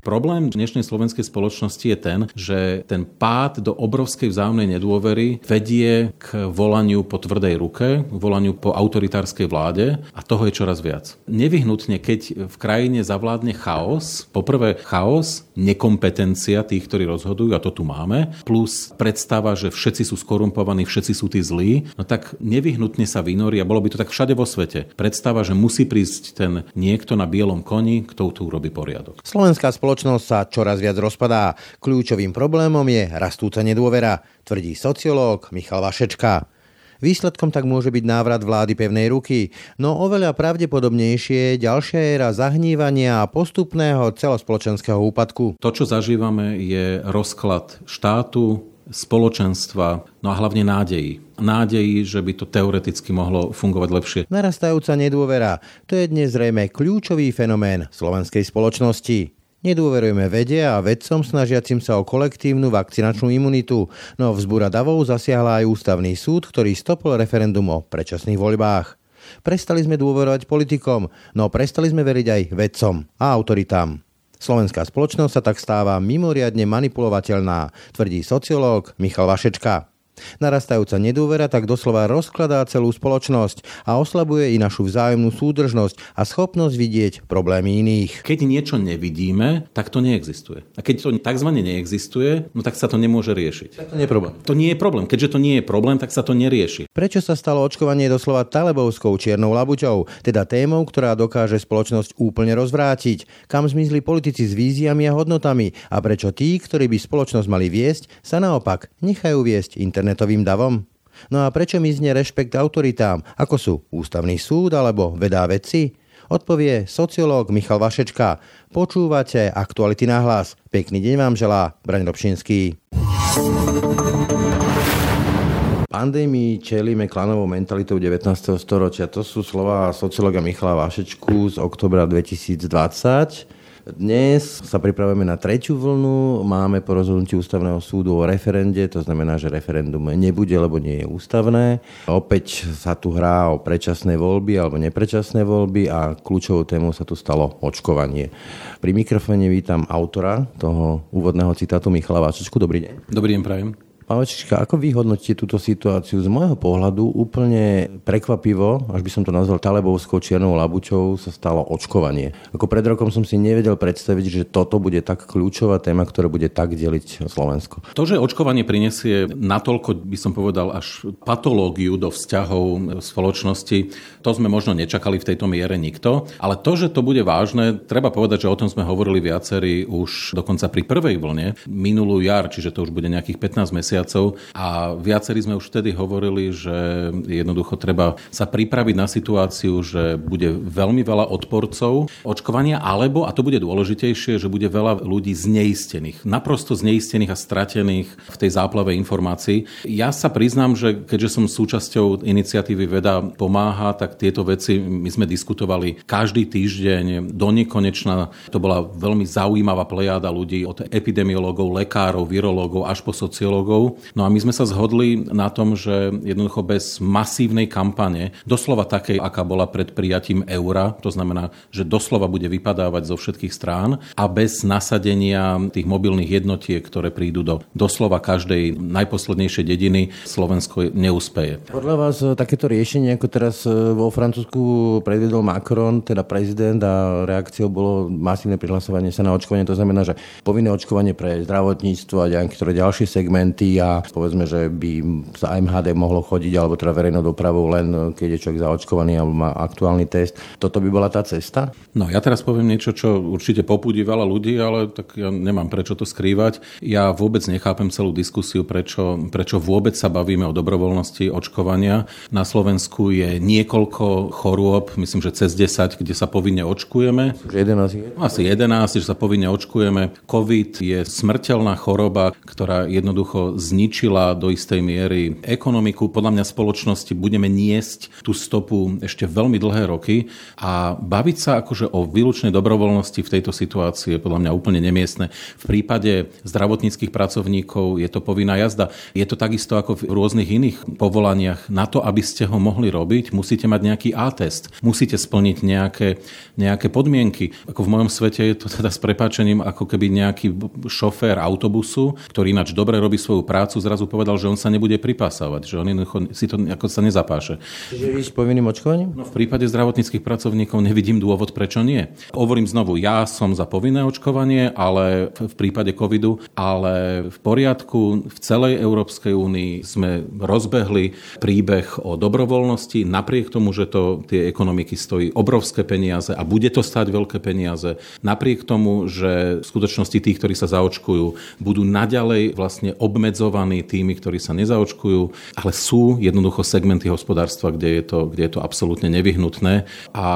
Problém dnešnej slovenskej spoločnosti je ten, že ten pád do obrovskej vzájomnej nedôvery vedie k volaniu po tvrdej ruke, volaniu po autoritárskej vláde a toho je čoraz viac. Nevyhnutne, keď v krajine zavládne chaos, poprvé chaos, nekompetencia tých, ktorí rozhodujú, a to tu máme, plus predstava, že všetci sú skorumpovaní, všetci sú tí zlí, no tak nevyhnutne sa vynorí, a bolo by to tak všade vo svete, predstava, že musí prísť ten niekto na bielom koni, kto tu urobí poriadok. Slovenská spoločnosť spoločnosť sa čoraz viac rozpadá. Kľúčovým problémom je rastúca nedôvera, tvrdí sociológ Michal Vašečka. Výsledkom tak môže byť návrat vlády pevnej ruky, no oveľa pravdepodobnejšie je ďalšia éra zahnívania a postupného celospoločenského úpadku. To, čo zažívame, je rozklad štátu, spoločenstva, no a hlavne nádejí. Nádejí, že by to teoreticky mohlo fungovať lepšie. Narastajúca nedôvera, to je dnes zrejme kľúčový fenomén slovenskej spoločnosti. Nedôverujeme vede a vedcom snažiacim sa o kolektívnu vakcinačnú imunitu, no vzbúra davou zasiahla aj ústavný súd, ktorý stopol referendum o predčasných voľbách. Prestali sme dôverovať politikom, no prestali sme veriť aj vedcom a autoritám. Slovenská spoločnosť sa tak stáva mimoriadne manipulovateľná, tvrdí sociológ Michal Vašečka. Narastajúca nedôvera tak doslova rozkladá celú spoločnosť a oslabuje i našu vzájomnú súdržnosť a schopnosť vidieť problémy iných. Keď niečo nevidíme, tak to neexistuje. A keď to tzv. neexistuje, no tak sa to nemôže riešiť. Tak to nie je problém. To nie je problém. Keďže to nie je problém, tak sa to nerieši. Prečo sa stalo očkovanie doslova talebovskou čiernou labuťou, teda témou, ktorá dokáže spoločnosť úplne rozvrátiť? Kam zmizli politici s víziami a hodnotami a prečo tí, ktorí by spoločnosť mali viesť, sa naopak nechajú viesť internet internetovým davom? No a prečo mizne rešpekt autoritám, ako sú Ústavný súd alebo vedá vedci? Odpovie sociológ Michal Vašečka. Počúvate Aktuality na hlas. Pekný deň vám želá Braň Robšinský. Pandémii čelíme klanovou mentalitou 19. storočia. To sú slova sociológa Michala Vašečku z oktobra 2020. Dnes sa pripravujeme na tretiu vlnu, máme po rozhodnutí ústavného súdu o referende, to znamená, že referendum nebude, lebo nie je ústavné. Opäť sa tu hrá o predčasné voľby alebo neprečasné voľby a kľúčovou témou sa tu stalo očkovanie. Pri mikrofóne vítam autora toho úvodného citátu Michala Váčečku. Dobrý deň. Dobrý deň, prajem. Pán Vačička, ako vy hodnotíte túto situáciu? Z môjho pohľadu úplne prekvapivo, až by som to nazval talebovskou čiernou labučou, sa stalo očkovanie. Ako pred rokom som si nevedel predstaviť, že toto bude tak kľúčová téma, ktorá bude tak deliť Slovensko. To, že očkovanie prinesie natoľko, by som povedal, až patológiu do vzťahov spoločnosti, to sme možno nečakali v tejto miere nikto. Ale to, že to bude vážne, treba povedať, že o tom sme hovorili viacerí už dokonca pri prvej vlne, minulú jar, čiže to už bude nejakých 15 mesiacov mesiacov a viacerí sme už vtedy hovorili, že jednoducho treba sa pripraviť na situáciu, že bude veľmi veľa odporcov očkovania, alebo, a to bude dôležitejšie, že bude veľa ľudí zneistených, naprosto zneistených a stratených v tej záplave informácií. Ja sa priznám, že keďže som súčasťou iniciatívy Veda pomáha, tak tieto veci my sme diskutovali každý týždeň do nekonečna. To bola veľmi zaujímavá plejáda ľudí od epidemiológov, lekárov, virológov až po sociológov. No a my sme sa zhodli na tom, že jednoducho bez masívnej kampane, doslova takej, aká bola pred prijatím eura, to znamená, že doslova bude vypadávať zo všetkých strán a bez nasadenia tých mobilných jednotiek, ktoré prídu do doslova každej najposlednejšej dediny, Slovensko neúspeje. Podľa vás e, takéto riešenie, ako teraz e, vo Francúzsku predvedol Macron, teda prezident a reakciou bolo masívne prihlasovanie sa na očkovanie, to znamená, že povinné očkovanie pre zdravotníctvo a niektoré ďalšie segmenty a povedzme, že by sa MHD mohlo chodiť alebo teda verejnou dopravou len keď je človek zaočkovaný alebo má aktuálny test. Toto by bola tá cesta? No ja teraz poviem niečo, čo určite popúdi veľa ľudí, ale tak ja nemám prečo to skrývať. Ja vôbec nechápem celú diskusiu, prečo, prečo vôbec sa bavíme o dobrovoľnosti očkovania. Na Slovensku je niekoľko chorôb, myslím, že cez 10, kde sa povinne očkujeme. 11 Asi 11, že sa povinne očkujeme. COVID je smrteľná choroba, ktorá jednoducho zničila do istej miery ekonomiku. Podľa mňa spoločnosti budeme niesť tú stopu ešte veľmi dlhé roky a baviť sa akože o výlučnej dobrovoľnosti v tejto situácii je podľa mňa úplne nemiestne. V prípade zdravotníckých pracovníkov je to povinná jazda. Je to takisto ako v rôznych iných povolaniach. Na to, aby ste ho mohli robiť, musíte mať nejaký A-test. Musíte splniť nejaké, nejaké podmienky. Ako v mojom svete je to teda s prepáčením ako keby nejaký šofér autobusu, ktorý ináč dobre robí svoju prácu, zrazu povedal, že on sa nebude pripásavať, že on si to ako sa nezapáše. Čiže víš povinným očkovaním? No, v prípade zdravotníckých pracovníkov nevidím dôvod, prečo nie. Hovorím znovu, ja som za povinné očkovanie, ale v prípade covidu, ale v poriadku, v celej Európskej únii sme rozbehli príbeh o dobrovoľnosti, napriek tomu, že to tie ekonomiky stojí obrovské peniaze a bude to stať veľké peniaze, napriek tomu, že v skutočnosti tí, ktorí sa zaočkujú, budú naďalej vlastne obmedzovaní tými, ktorí sa nezaočkujú, ale sú jednoducho segmenty hospodárstva, kde je to, kde je to absolútne nevyhnutné. A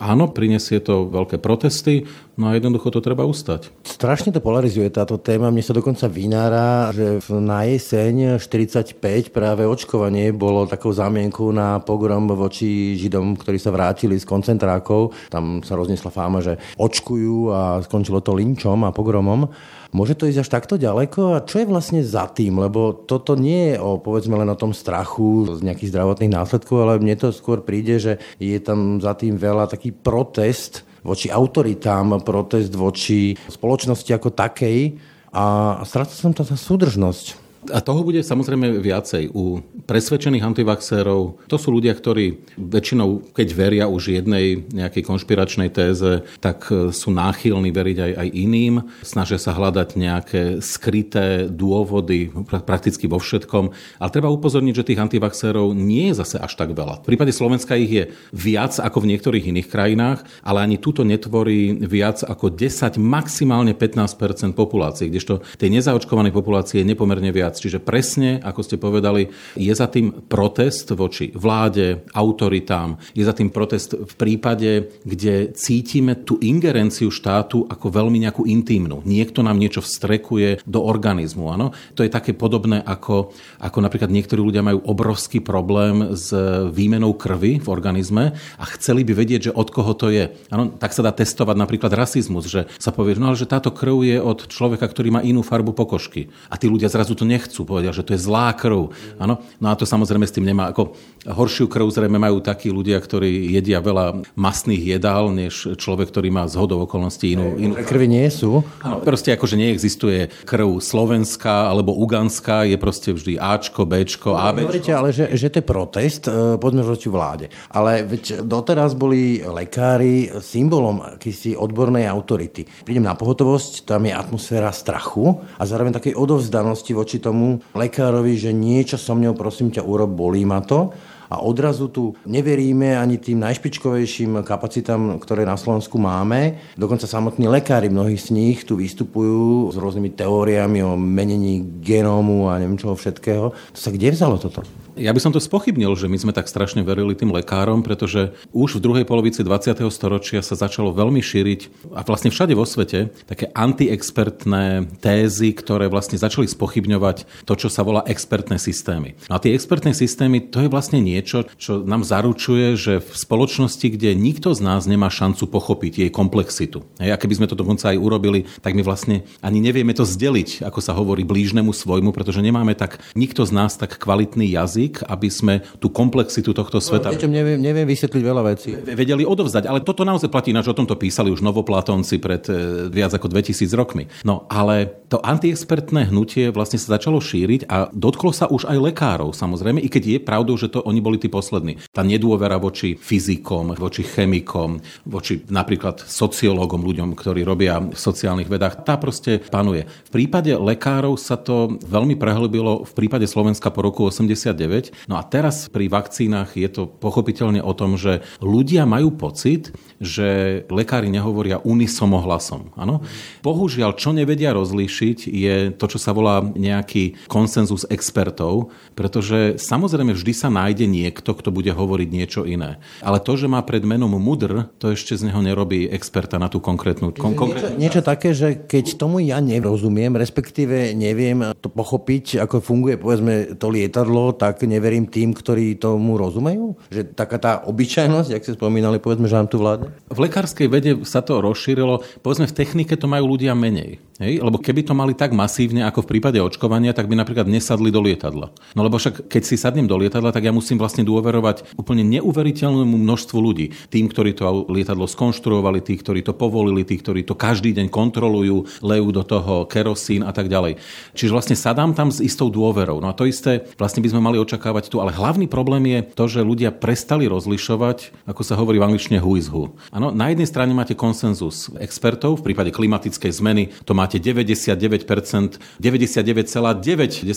áno, prinesie to veľké protesty, no a jednoducho to treba ustať. Strašne to polarizuje táto téma. Mne sa dokonca vynára, že na jeseň 45 práve očkovanie bolo takou zámienkou na pogrom voči Židom, ktorí sa vrátili z koncentrákov. Tam sa roznesla fáma, že očkujú a skončilo to linčom a pogromom. Môže to ísť až takto ďaleko? A čo je vlastne za tým? Lebo toto nie je o, povedzme len o tom strachu z nejakých zdravotných následkov, ale mne to skôr príde, že je tam za tým veľa taký protest voči autoritám, protest voči spoločnosti ako takej a stráca som tá súdržnosť. A toho bude samozrejme viacej. U presvedčených antivaxérov, to sú ľudia, ktorí väčšinou, keď veria už jednej nejakej konšpiračnej téze, tak e, sú náchylní veriť aj, aj iným. Snažia sa hľadať nejaké skryté dôvody prakticky vo všetkom. Ale treba upozorniť, že tých antivaxérov nie je zase až tak veľa. V prípade Slovenska ich je viac ako v niektorých iných krajinách, ale ani túto netvorí viac ako 10, maximálne 15% populácie, kdežto tej nezaočkovanej populácie je nepomerne viac. Čiže presne, ako ste povedali, je za tým protest voči vláde, autoritám, je za tým protest v prípade, kde cítime tú ingerenciu štátu ako veľmi nejakú intímnu. Niekto nám niečo vstrekuje do organizmu. Ano? To je také podobné, ako, ako napríklad niektorí ľudia majú obrovský problém s výmenou krvi v organizme a chceli by vedieť, že od koho to je. Ano? Tak sa dá testovať napríklad rasizmus, že sa povie, no ale že táto krv je od človeka, ktorý má inú farbu pokožky. A tí ľudia zrazu to nechcú, povedia, že to je zlá krv. Áno? No a to samozrejme s tým nemá, ako horšiu krv zrejme majú takí ľudia, ktorí jedia veľa masných jedál, než človek, ktorý má zhodou okolností inú... inú... Krvi nie sú? Áno, proste ako, že neexistuje krv slovenská alebo uganská, je proste vždy Ačko, Bčko, AB. Hovoríte ale, že, že to je protest, e, poďme voči vláde. Ale veď doteraz boli lekári symbolom akýsi odbornej autority. Prídem na pohotovosť, tam je atmosféra strachu a zároveň takej odovzdanosti voči tomu lekárovi, že niečo so mňou, prosím ťa, urob, bolí ma to a odrazu tu neveríme ani tým najšpičkovejším kapacitám, ktoré na Slovensku máme. Dokonca samotní lekári, mnohí z nich tu vystupujú s rôznymi teóriami o menení genómu a neviem čoho všetkého. To sa kde vzalo toto? Ja by som to spochybnil, že my sme tak strašne verili tým lekárom, pretože už v druhej polovici 20. storočia sa začalo veľmi šíriť a vlastne všade vo svete také antiexpertné tézy, ktoré vlastne začali spochybňovať to, čo sa volá expertné systémy. No a tie expertné systémy, to je vlastne niečo, čo nám zaručuje, že v spoločnosti, kde nikto z nás nemá šancu pochopiť jej komplexitu. A keby sme to dokonca aj urobili, tak my vlastne ani nevieme to zdeliť, ako sa hovorí, blížnemu svojmu, pretože nemáme tak, nikto z nás tak kvalitný jazyk, jazyk, aby sme tú komplexitu tohto sveta... No, neviem, neviem vysvetliť veľa vecí. Vedeli odovzdať, ale toto naozaj platí, na o tomto písali už novoplatónci pred e, viac ako 2000 rokmi. No ale to antiexpertné hnutie vlastne sa začalo šíriť a dotklo sa už aj lekárov, samozrejme, i keď je pravdou, že to oni boli tí poslední. Tá nedôvera voči fyzikom, voči chemikom, voči napríklad sociológom, ľuďom, ktorí robia v sociálnych vedách, tá proste panuje. V prípade lekárov sa to veľmi prehlbilo v prípade Slovenska po roku 89, No a teraz pri vakcínach je to pochopiteľne o tom, že ľudia majú pocit, že lekári nehovoria unisomo hlasom. Áno? Bohužiaľ, čo nevedia rozlíšiť, je to, čo sa volá nejaký konsenzus expertov, pretože samozrejme vždy sa nájde niekto, kto bude hovoriť niečo iné. Ale to, že má pred menom mudr, to ešte z neho nerobí experta na tú konkrétnu... Kon- niečo, niečo také, že keď tomu ja nerozumiem, respektíve neviem to pochopiť, ako funguje povedzme to lietadlo, tak neverím tým, ktorí tomu rozumejú? Že taká tá obyčajnosť, jak ste spomínali, povedzme, že nám tu vládne? V lekárskej vede sa to rozšírilo, povedzme v technike to majú ľudia menej. Hej? Lebo keby to mali tak masívne ako v prípade očkovania, tak by napríklad nesadli do lietadla. No lebo však keď si sadnem do lietadla, tak ja musím vlastne dôverovať úplne neuveriteľnému množstvu ľudí. Tým, ktorí to lietadlo skonštruovali, tí, ktorí to povolili, tí, ktorí to každý deň kontrolujú, lejú do toho kerosín a tak ďalej. Čiže vlastne sadám tam s istou dôverou. No a to isté vlastne by sme mali očakávať tu. Ale hlavný problém je to, že ľudia prestali rozlišovať, ako sa hovorí v angličtine who is who. Ano, na jednej strane máte konsenzus expertov, v prípade klimatickej zmeny to má máte 99%, 99,9%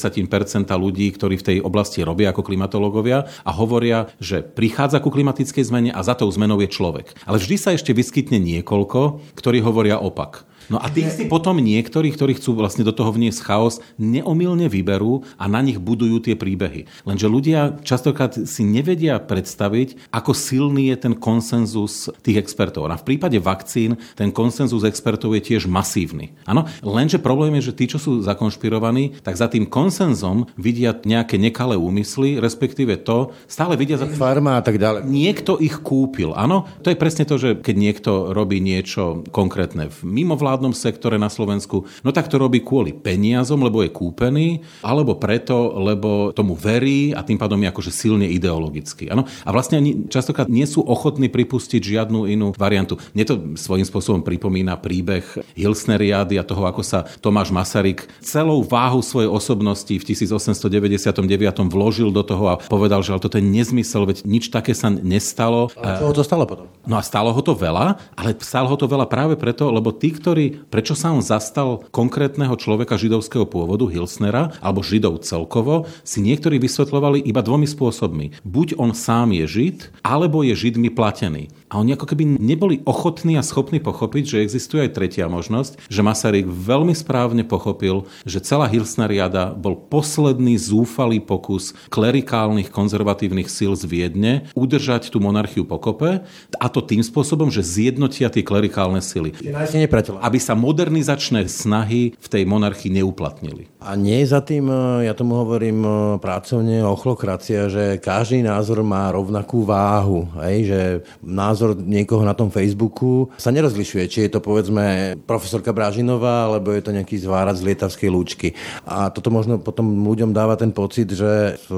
ľudí, ktorí v tej oblasti robia ako klimatológovia a hovoria, že prichádza ku klimatickej zmene a za tou zmenou je človek. Ale vždy sa ešte vyskytne niekoľko, ktorí hovoria opak. No a tých si potom niektorí, ktorí chcú vlastne do toho vniesť chaos, neomilne vyberú a na nich budujú tie príbehy. Lenže ľudia častokrát si nevedia predstaviť, ako silný je ten konsenzus tých expertov. A v prípade vakcín ten konsenzus expertov je tiež masívny. Áno, lenže problém je, že tí, čo sú zakonšpirovaní, tak za tým konsenzom vidia nejaké nekalé úmysly, respektíve to, stále vidia za Farma a tak ďalej. Niekto ich kúpil. Áno, to je presne to, že keď niekto robí niečo konkrétne v mimovládnom mimovládnom sektore na Slovensku, no tak to robí kvôli peniazom, lebo je kúpený, alebo preto, lebo tomu verí a tým pádom je akože silne ideologický. Ano? A vlastne ani častokrát nie sú ochotní pripustiť žiadnu inú variantu. Mne to svojím spôsobom pripomína príbeh Hilsneriády a toho, ako sa Tomáš Masaryk celou váhu svojej osobnosti v 1899 vložil do toho a povedal, že ale toto je nezmysel, veď nič také sa nestalo. A čo ho to stalo potom? No a stalo ho to veľa, ale stalo ho to veľa práve preto, lebo tí, ktorí prečo sa on zastal konkrétneho človeka židovského pôvodu, Hilsnera, alebo židov celkovo, si niektorí vysvetľovali iba dvomi spôsobmi. Buď on sám je žid, alebo je židmi platený. A oni ako keby neboli ochotní a schopní pochopiť, že existuje aj tretia možnosť, že Masaryk veľmi správne pochopil, že celá Hilsneriada bol posledný zúfalý pokus klerikálnych konzervatívnych síl z Viedne udržať tú monarchiu pokope a to tým spôsobom, že zjednotia tie klerikálne sily. Aby sa modernizačné snahy v tej monarchii neuplatnili. A nie je za tým, e, ja tomu hovorím e, pracovne, ochlokracia, že každý názor má rovnakú váhu. Hej? Že názor niekoho na tom Facebooku sa nerozlišuje, či je to povedzme profesorka Brážinová, alebo je to nejaký zvárac z lietavskej lúčky. A toto možno potom ľuďom dáva ten pocit, že v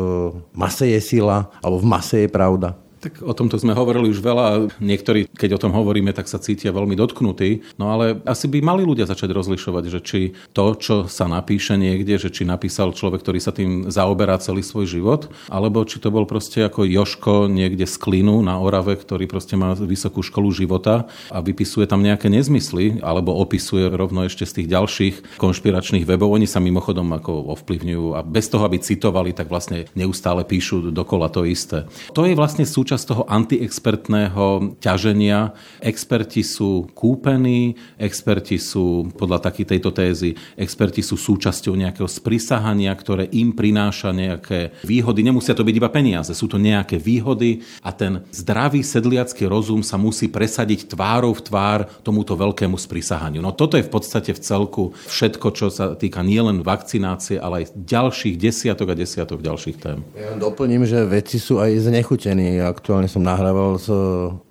mase je sila, alebo v mase je pravda. Tak o tomto sme hovorili už veľa. Niektorí, keď o tom hovoríme, tak sa cítia veľmi dotknutí. No ale asi by mali ľudia začať rozlišovať, že či to, čo sa napíše niekde, že či napísal človek, ktorý sa tým zaoberá celý svoj život, alebo či to bol proste ako Joško niekde z Klinu na Orave, ktorý proste má vysokú školu života a vypisuje tam nejaké nezmysly, alebo opisuje rovno ešte z tých ďalších konšpiračných webov. Oni sa mimochodom ako ovplyvňujú a bez toho, aby citovali, tak vlastne neustále píšu dokola to isté. To je vlastne súčasť súčasť toho antiexpertného ťaženia. Experti sú kúpení, experti sú podľa taký tejto tézy, experti sú súčasťou nejakého sprisahania, ktoré im prináša nejaké výhody. Nemusia to byť iba peniaze, sú to nejaké výhody a ten zdravý sedliacký rozum sa musí presadiť tvárou v tvár tomuto veľkému sprisahaniu. No toto je v podstate v celku všetko, čo sa týka nielen vakcinácie, ale aj ďalších desiatok a desiatok ďalších tém. Ja doplním, že veci sú aj znechutení. Ak aktuálne som nahrával s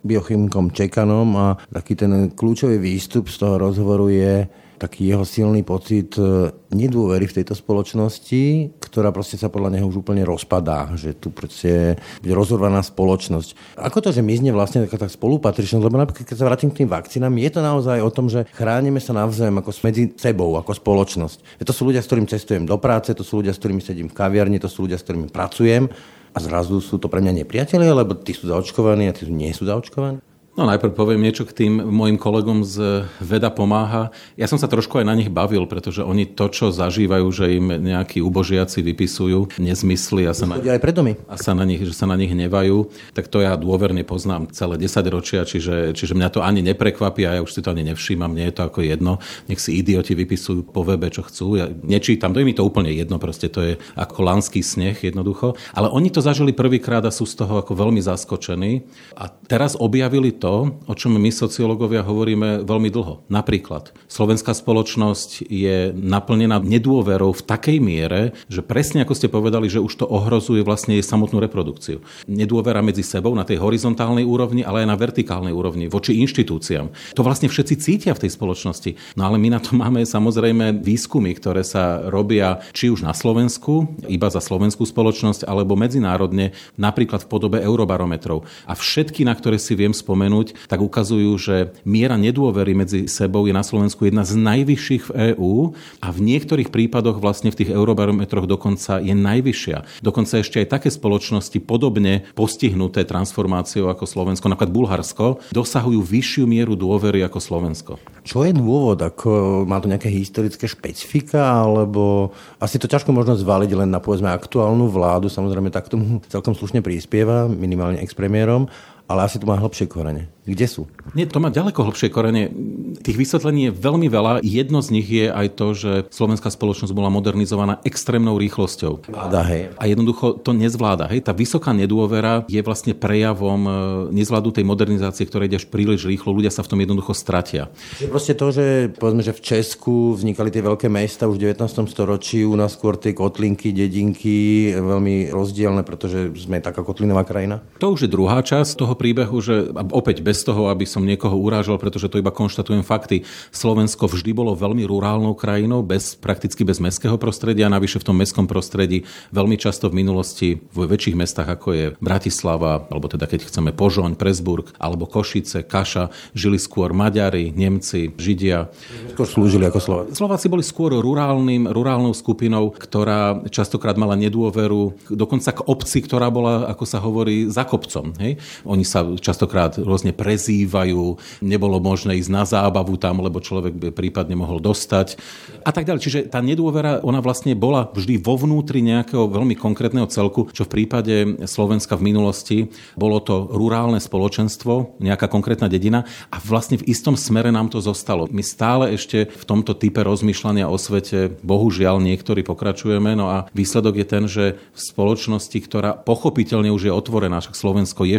biochemikom Čekanom a taký ten kľúčový výstup z toho rozhovoru je taký jeho silný pocit e, nedôvery v tejto spoločnosti, ktorá proste sa podľa neho už úplne rozpadá, že tu proste je rozhorvaná spoločnosť. Ako to, že mizne vlastne taká tá spolupatričnosť, lebo napríklad keď sa vrátim k tým vakcínám, je to naozaj o tom, že chránime sa navzájom ako medzi sebou, ako spoločnosť. To sú ľudia, s ktorými cestujem do práce, to sú ľudia, s ktorými sedím v kaviarni, to sú ľudia, s ktorými pracujem a zrazu sú to pre mňa nepriatelia, lebo tí sú zaočkovaní a tí nie sú zaočkovaní? No najprv poviem niečo k tým mojim kolegom z Veda pomáha. Ja som sa trošku aj na nich bavil, pretože oni to, čo zažívajú, že im nejakí ubožiaci vypisujú nezmysly a sa, na, aj pred domy. a sa na nich, že sa na nich hnevajú, tak to ja dôverne poznám celé 10 ročia, čiže, čiže mňa to ani neprekvapí a ja už si to ani nevšímam, mne je to ako jedno. Nech si idioti vypisujú po webe, čo chcú. Ja nečítam, to je mi to úplne jedno, proste to je ako lanský sneh jednoducho. Ale oni to zažili prvýkrát a sú z toho ako veľmi zaskočení. A teraz objavili to, o čom my sociológovia hovoríme veľmi dlho. Napríklad, slovenská spoločnosť je naplnená nedôverou v takej miere, že presne ako ste povedali, že už to ohrozuje vlastne jej samotnú reprodukciu. Nedôvera medzi sebou na tej horizontálnej úrovni, ale aj na vertikálnej úrovni, voči inštitúciám. To vlastne všetci cítia v tej spoločnosti. No ale my na to máme samozrejme výskumy, ktoré sa robia či už na Slovensku, iba za slovenskú spoločnosť, alebo medzinárodne, napríklad v podobe eurobarometrov. A všetky, na ktoré si viem spomenúť, tak ukazujú, že miera nedôvery medzi sebou je na Slovensku jedna z najvyšších v EÚ a v niektorých prípadoch vlastne v tých eurobarometroch dokonca je najvyššia. Dokonca ešte aj také spoločnosti podobne postihnuté transformáciou ako Slovensko, napríklad Bulharsko, dosahujú vyššiu mieru dôvery ako Slovensko. Čo je dôvod? Ako, má to nejaké historické špecifika, alebo asi to ťažko možno zvaliť len na povedzme aktuálnu vládu, samozrejme tak tomu celkom slušne prispieva, minimálne ex-premiérom, ale asi to má hlbšie korene. Kde sú? Nie, to má ďaleko hlbšie korene. Tých vysvetlení je veľmi veľa. Jedno z nich je aj to, že slovenská spoločnosť bola modernizovaná extrémnou rýchlosťou. Vláda, hej. A jednoducho to nezvláda. Hej. Tá vysoká nedôvera je vlastne prejavom e, nezvládu tej modernizácie, ktorá ide až príliš rýchlo. Ľudia sa v tom jednoducho stratia. Čiže proste to, že povedzme, že v Česku vznikali tie veľké mesta už v 19. storočí, u nás skôr tie kotlinky, dedinky, veľmi rozdielne, pretože sme taká kotlinová krajina. To už je druhá časť toho príbehu, že opäť bez toho, aby som niekoho urážal, pretože to iba konštatujem fakty. Slovensko vždy bolo veľmi rurálnou krajinou, bez, prakticky bez mestského prostredia, a navyše v tom mestskom prostredí veľmi často v minulosti v väčších mestách, ako je Bratislava, alebo teda keď chceme Požoň, Presburg, alebo Košice, Kaša, žili skôr Maďari, Nemci, Židia. Skôr slúžili ako Slováci. Slováci boli skôr rurálnym, rurálnou skupinou, ktorá častokrát mala nedôveru, dokonca k obci, ktorá bola, ako sa hovorí, za kopcom. Hej? Oni sa častokrát rôzne prezývajú, nebolo možné ísť na zábavu tam, lebo človek by prípadne mohol dostať a tak ďalej. Čiže tá nedôvera, ona vlastne bola vždy vo vnútri nejakého veľmi konkrétneho celku, čo v prípade Slovenska v minulosti bolo to rurálne spoločenstvo, nejaká konkrétna dedina a vlastne v istom smere nám to zostalo. My stále ešte v tomto type rozmýšľania o svete, bohužiaľ niektorí pokračujeme, no a výsledok je ten, že v spoločnosti, ktorá pochopiteľne už je otvorená, však Slovensko je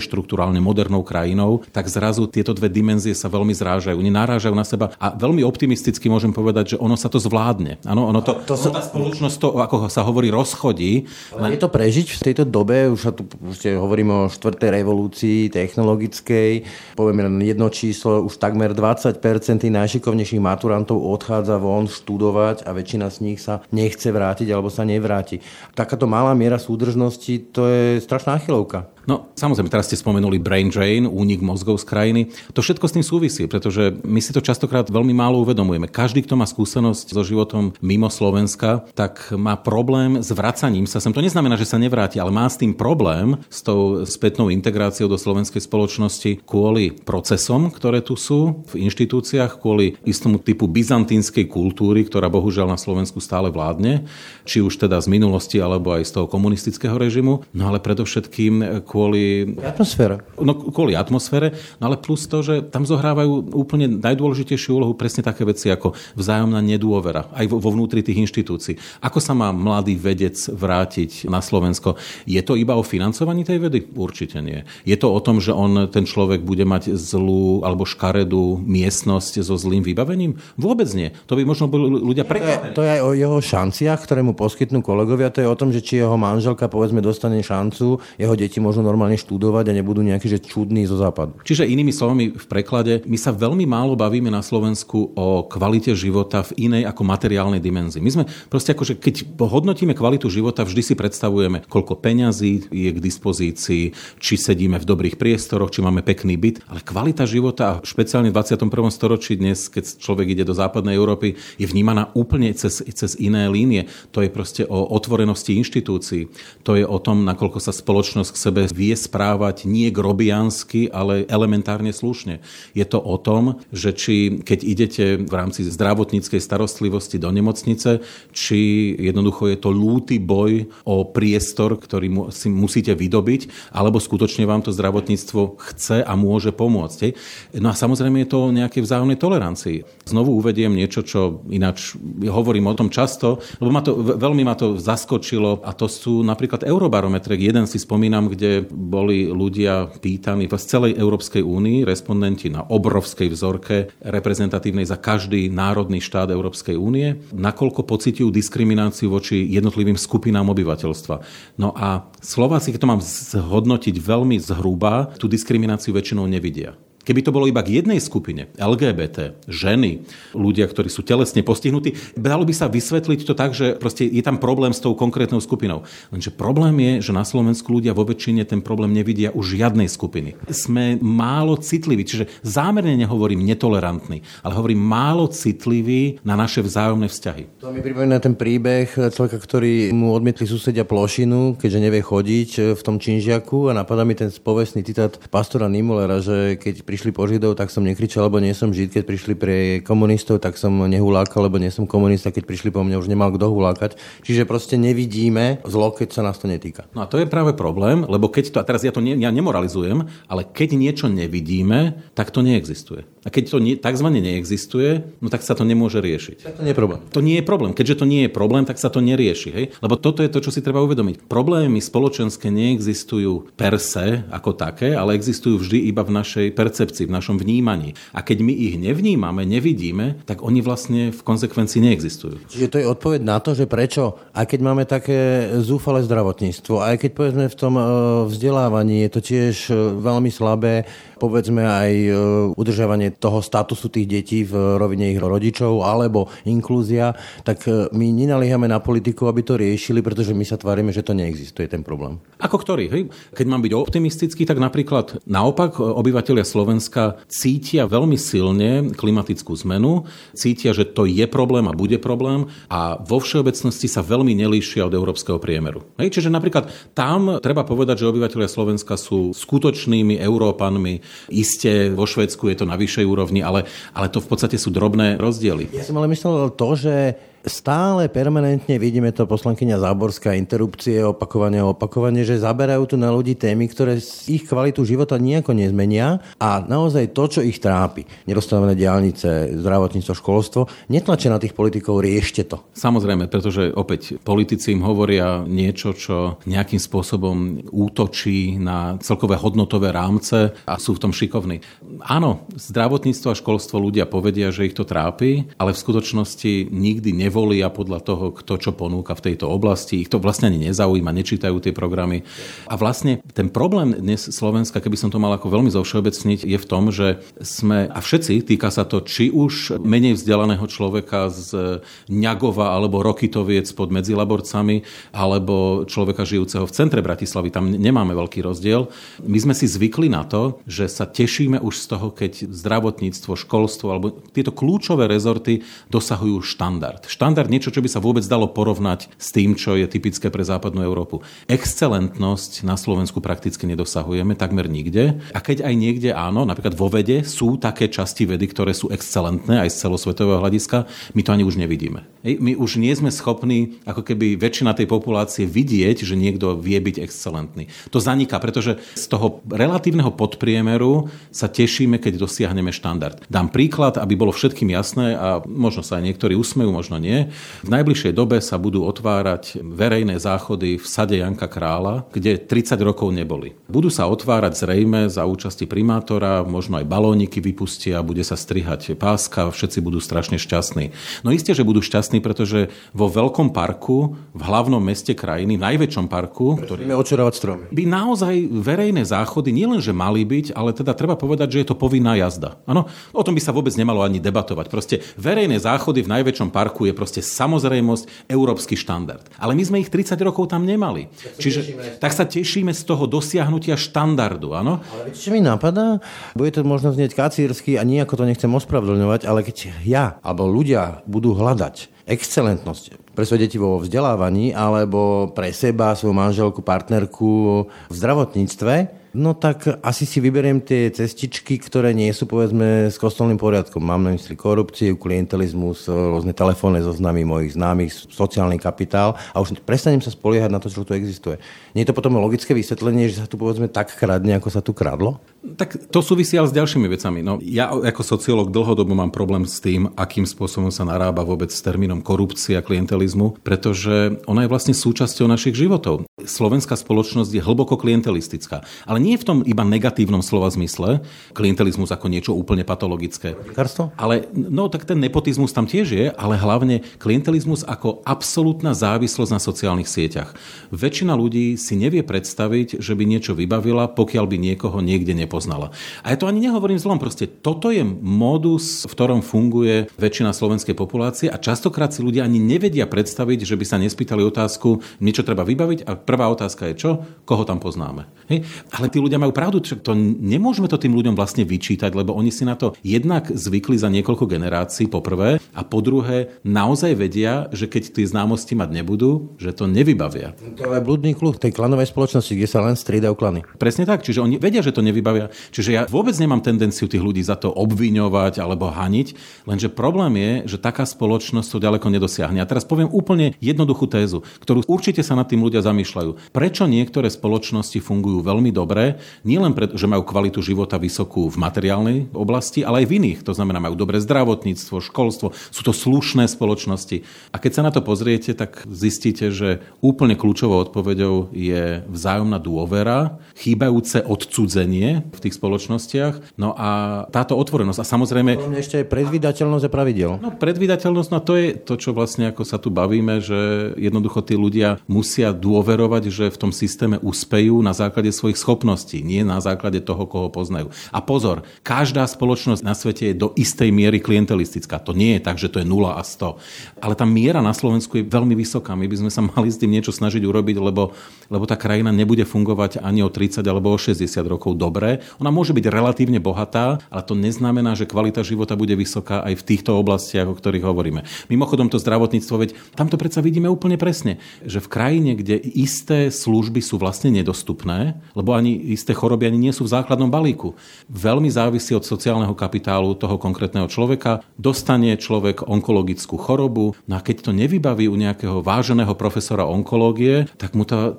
štruktúrálne modernou krajinou, tak zrazu tieto dve dimenzie sa veľmi zrážajú. Oni narážajú na seba a veľmi optimisticky môžem povedať, že ono sa to zvládne. Áno, ono to, to sa... tá spoločnosť to, ako sa hovorí, rozchodí. Ale je to prežiť v tejto dobe, už sa tu už hovoríme o štvrtej revolúcii technologickej, povieme len jedno číslo, už takmer 20% tých najšikovnejších maturantov odchádza von študovať a väčšina z nich sa nechce vrátiť alebo sa nevráti. Takáto malá miera súdržnosti, to je strašná chylovka. No, samozrejme, teraz ste spomenuli brain drain, únik mozgov z krajiny. To všetko s tým súvisí, pretože my si to častokrát veľmi málo uvedomujeme. Každý, kto má skúsenosť so životom mimo Slovenska, tak má problém s vracaním sa sem. To neznamená, že sa nevráti, ale má s tým problém, s tou spätnou integráciou do slovenskej spoločnosti kvôli procesom, ktoré tu sú v inštitúciách, kvôli istomu typu byzantínskej kultúry, ktorá bohužiaľ na Slovensku stále vládne, či už teda z minulosti, alebo aj z toho komunistického režimu, no ale predovšetkým kvôli... Atmosfére. No, kvôli atmosfére, no ale plus to, že tam zohrávajú úplne najdôležitejšiu úlohu presne také veci ako vzájomná nedôvera aj vo, vnútri tých inštitúcií. Ako sa má mladý vedec vrátiť na Slovensko? Je to iba o financovaní tej vedy? Určite nie. Je to o tom, že on, ten človek, bude mať zlú alebo škaredú miestnosť so zlým vybavením? Vôbec nie. To by možno boli ľudia prekvapení. To je, aj o jeho šanciach, ktoré mu poskytnú kolegovia. To je o tom, že či jeho manželka povedzme dostane šancu, jeho deti normálne študovať a nebudú nejakí že čudní zo západu. Čiže inými slovami v preklade, my sa veľmi málo bavíme na Slovensku o kvalite života v inej ako materiálnej dimenzii. My sme proste ako, že keď hodnotíme kvalitu života, vždy si predstavujeme, koľko peňazí je k dispozícii, či sedíme v dobrých priestoroch, či máme pekný byt, ale kvalita života, špeciálne v 21. storočí dnes, keď človek ide do západnej Európy, je vnímaná úplne cez, cez iné línie. To je proste o otvorenosti inštitúcií. To je o tom, nakoľko sa spoločnosť k sebe vie správať nie grobiansky, ale elementárne slušne. Je to o tom, že či keď idete v rámci zdravotníckej starostlivosti do nemocnice, či jednoducho je to lúty boj o priestor, ktorý si musíte vydobiť, alebo skutočne vám to zdravotníctvo chce a môže pomôcť. No a samozrejme je to o nejakej vzájomnej tolerancii. Znovu uvediem niečo, čo ináč hovorím o tom často, lebo ma to, veľmi ma to zaskočilo a to sú napríklad eurobarometre. Jeden si spomínam, kde boli ľudia pýtaní z celej Európskej únii, respondenti na obrovskej vzorke reprezentatívnej za každý národný štát Európskej únie, nakoľko pociťujú diskrimináciu voči jednotlivým skupinám obyvateľstva. No a Slováci, keď to mám zhodnotiť veľmi zhruba, tú diskrimináciu väčšinou nevidia. Keby to bolo iba k jednej skupine, LGBT, ženy, ľudia, ktorí sú telesne postihnutí, dalo by sa vysvetliť to tak, že proste je tam problém s tou konkrétnou skupinou. Lenže problém je, že na Slovensku ľudia vo väčšine ten problém nevidia už žiadnej skupiny. Sme málo citliví, čiže zámerne nehovorím netolerantní, ale hovorím málo citliví na naše vzájomné vzťahy. To mi pripomína ten príbeh človeka, ktorý mu odmietli susedia plošinu, keďže nevie chodiť v tom činžiaku a napadá mi ten spovestný citát pastora Nimulera, že keď prišli po Židov, tak som nekričal, lebo nie som Žid. Keď prišli pre komunistov, tak som nehulákal, lebo nie som komunista. Keď prišli po mne, už nemal kto hulákať. Čiže proste nevidíme zlo, keď sa nás to netýka. No a to je práve problém, lebo keď to, a teraz ja to ne, ja nemoralizujem, ale keď niečo nevidíme, tak to neexistuje. A keď to nie, tzv. neexistuje, no tak sa to nemôže riešiť. Tak to nie je problém. To nie je problém. Keďže to nie je problém, tak sa to nerieši. Hej? Lebo toto je to, čo si treba uvedomiť. Problémy spoločenské neexistujú per se ako také, ale existujú vždy iba v našej percepcii v našom vnímaní. A keď my ich nevnímame, nevidíme, tak oni vlastne v konsekvencii neexistujú. Čiže to je odpoveď na to, že prečo, aj keď máme také zúfale zdravotníctvo, aj keď povedzme v tom e, vzdelávaní je to tiež e, veľmi slabé, povedzme aj e, udržávanie toho statusu tých detí v rovine ich rodičov alebo inklúzia, tak my nenaliehame na politiku, aby to riešili, pretože my sa tvárime, že to neexistuje ten problém. Ako ktorý? Hej? Keď mám byť optimistický, tak napríklad naopak obyvateľia Slovenska Slovenska cítia veľmi silne klimatickú zmenu, cítia, že to je problém a bude problém a vo všeobecnosti sa veľmi nelíšia od európskeho priemeru. Hej, čiže napríklad tam treba povedať, že obyvateľia Slovenska sú skutočnými Európanmi. Isté vo Švedsku je to na vyššej úrovni, ale, ale to v podstate sú drobné rozdiely. Ja som ale myslel to, že stále permanentne vidíme to poslankyňa Záborská, interrupcie, opakovanie, opakovanie, že zaberajú tu na ľudí témy, ktoré ich kvalitu života nejako nezmenia a naozaj to, čo ich trápi, nedostavené diálnice, zdravotníctvo, školstvo, netlačia na tých politikov, riešte to. Samozrejme, pretože opäť politici im hovoria niečo, čo nejakým spôsobom útočí na celkové hodnotové rámce a sú v tom šikovní. Áno, zdravotníctvo a školstvo ľudia povedia, že ich to trápi, ale v skutočnosti nikdy nev nevolia podľa toho, kto čo ponúka v tejto oblasti. Ich to vlastne ani nezaujíma, nečítajú tie programy. A vlastne ten problém dnes Slovenska, keby som to mal ako veľmi zovšeobecniť, je v tom, že sme, a všetci, týka sa to či už menej vzdelaného človeka z Ňagova alebo Rokitoviec pod Medzilaborcami, alebo človeka žijúceho v centre Bratislavy, tam nemáme veľký rozdiel. My sme si zvykli na to, že sa tešíme už z toho, keď zdravotníctvo, školstvo alebo tieto kľúčové rezorty dosahujú štandard štandard, niečo, čo by sa vôbec dalo porovnať s tým, čo je typické pre západnú Európu. Excelentnosť na Slovensku prakticky nedosahujeme takmer nikde. A keď aj niekde áno, napríklad vo vede sú také časti vedy, ktoré sú excelentné aj z celosvetového hľadiska, my to ani už nevidíme. My už nie sme schopní, ako keby väčšina tej populácie vidieť, že niekto vie byť excelentný. To zaniká, pretože z toho relatívneho podpriemeru sa tešíme, keď dosiahneme štandard. Dám príklad, aby bolo všetkým jasné a možno sa aj niektorí usmejú, možno nie nie. V najbližšej dobe sa budú otvárať verejné záchody v sade Janka Krála, kde 30 rokov neboli. Budú sa otvárať zrejme za účasti primátora, možno aj balóniky vypustia, bude sa strihať páska, všetci budú strašne šťastní. No isté, že budú šťastní, pretože vo veľkom parku, v hlavnom meste krajiny, v najväčšom parku, ktorý očarovať stromy. by naozaj verejné záchody nielenže mali byť, ale teda treba povedať, že je to povinná jazda. Ano, o tom by sa vôbec nemalo ani debatovať. Proste verejné záchody v najväčšom parku je proste samozrejmosť, európsky štandard. Ale my sme ich 30 rokov tam nemali. Tak Čiže tak sa tešíme z toho dosiahnutia štandardu, áno? Ale viete, čo mi napadá? Bude to možno znieť kacírsky a nejako to nechcem ospravedlňovať, ale keď ja alebo ľudia budú hľadať excelentnosť pre svoje deti vo vzdelávaní alebo pre seba, svoju manželku, partnerku v zdravotníctve, No tak asi si vyberiem tie cestičky, ktoré nie sú povedzme s kostolným poriadkom. Mám na mysli korupciu, klientelizmus, rôzne telefónne zoznamy mojich známych, sociálny kapitál a už prestanem sa spoliehať na to, čo tu existuje. Nie je to potom logické vysvetlenie, že sa tu povedzme tak kradne, ako sa tu kradlo? Tak to súvisí ale s ďalšími vecami. No, ja ako sociológ dlhodobo mám problém s tým, akým spôsobom sa narába vôbec s termínom korupcia klientelizmu, pretože ona je vlastne súčasťou našich životov. Slovenská spoločnosť je hlboko klientelistická, ale nie v tom iba negatívnom slova zmysle, klientelizmus ako niečo úplne patologické. Karsto? Ale no tak ten nepotizmus tam tiež je, ale hlavne klientelizmus ako absolútna závislosť na sociálnych sieťach. Väčšina ľudí si nevie predstaviť, že by niečo vybavila, pokiaľ by niekoho niekde nepoznala. A ja to ani nehovorím zlom, proste toto je modus, v ktorom funguje väčšina slovenskej populácie a častokrát si ľudia ani nevedia predstaviť, že by sa nespýtali otázku, niečo treba vybaviť a prvá otázka je čo? Koho tam poznáme? Hej? Ale tí ľudia majú pravdu, to nemôžeme to tým ľuďom vlastne vyčítať, lebo oni si na to jednak zvykli za niekoľko generácií po prvé a po druhé naozaj vedia, že keď tie známosti mať nebudú, že to nevybavia. To je blúdny kľúč tej klanovej spoločnosti, kde sa len striedajú klany. Presne tak, čiže oni vedia, že to nevybavia. Čiže ja vôbec nemám tendenciu tých ľudí za to obviňovať alebo haniť, lenže problém je, že taká spoločnosť to ďaleko nedosiahne. A teraz poviem úplne jednoduchú tézu, ktorú určite sa nad tým ľudia zamýšľajú. Prečo niektoré spoločnosti fungujú veľmi dobre dobré, nielen preto, že majú kvalitu života vysokú v materiálnej oblasti, ale aj v iných. To znamená, majú dobré zdravotníctvo, školstvo, sú to slušné spoločnosti. A keď sa na to pozriete, tak zistíte, že úplne kľúčovou odpoveďou je vzájomná dôvera, chýbajúce odcudzenie v tých spoločnostiach, no a táto otvorenosť. A samozrejme... Ešte aj predvydateľnosť a pravidel. No predvydateľnosť, no to je to, čo vlastne ako sa tu bavíme, že jednoducho tí ľudia musia dôverovať, že v tom systéme uspejú na základe svojich schopností schopností, nie na základe toho, koho poznajú. A pozor, každá spoločnosť na svete je do istej miery klientelistická. To nie je tak, že to je 0 a 100. Ale tá miera na Slovensku je veľmi vysoká. My by sme sa mali s tým niečo snažiť urobiť, lebo, lebo tá krajina nebude fungovať ani o 30 alebo o 60 rokov dobre. Ona môže byť relatívne bohatá, ale to neznamená, že kvalita života bude vysoká aj v týchto oblastiach, o ktorých hovoríme. Mimochodom to zdravotníctvo, veď tam to predsa vidíme úplne presne, že v krajine, kde isté služby sú vlastne nedostupné, lebo ani isté choroby ani nie sú v základnom balíku. Veľmi závisí od sociálneho kapitálu toho konkrétneho človeka. Dostane človek onkologickú chorobu, no a keď to nevybaví u nejakého váženého profesora onkológie, tak mu to,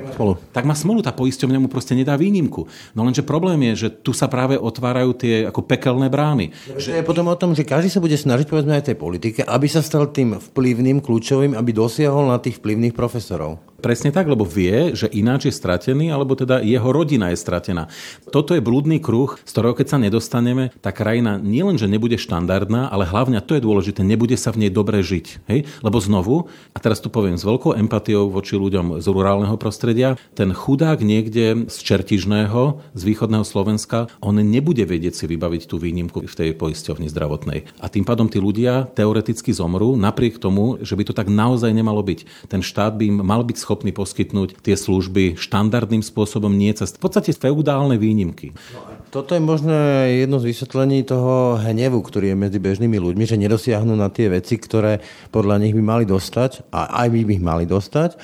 tak má smolu, tá poisťovňa mu proste nedá výnimku. No lenže problém je, že tu sa práve otvárajú tie ako pekelné brány. Že je potom o tom, že každý sa bude snažiť povedzme aj tej politike, aby sa stal tým vplyvným, kľúčovým, aby dosiahol na tých vplyvných profesorov. Presne tak, lebo vie, že ináč je stratený, alebo teda jeho rodina je stratená. Toto je blúdny kruh, z ktorého keď sa nedostaneme, tá krajina nielenže nebude štandardná, ale hlavne, to je dôležité, nebude sa v nej dobre žiť. Hej? Lebo znovu, a teraz to poviem s veľkou empatiou voči ľuďom z rurálneho prostredia, ten chudák niekde z Čertižného, z východného Slovenska, on nebude vedieť si vybaviť tú výnimku v tej poisťovni zdravotnej. A tým pádom tí ľudia teoreticky zomrú, napriek tomu, že by to tak naozaj nemalo byť. Ten štát by mal byť schopný schopní poskytnúť tie služby štandardným spôsobom, nie cez v podstate feudálne výnimky. Toto je možno jedno z vysvetlení toho hnevu, ktorý je medzi bežnými ľuďmi, že nedosiahnu na tie veci, ktoré podľa nich by mali dostať a aj by ich mali dostať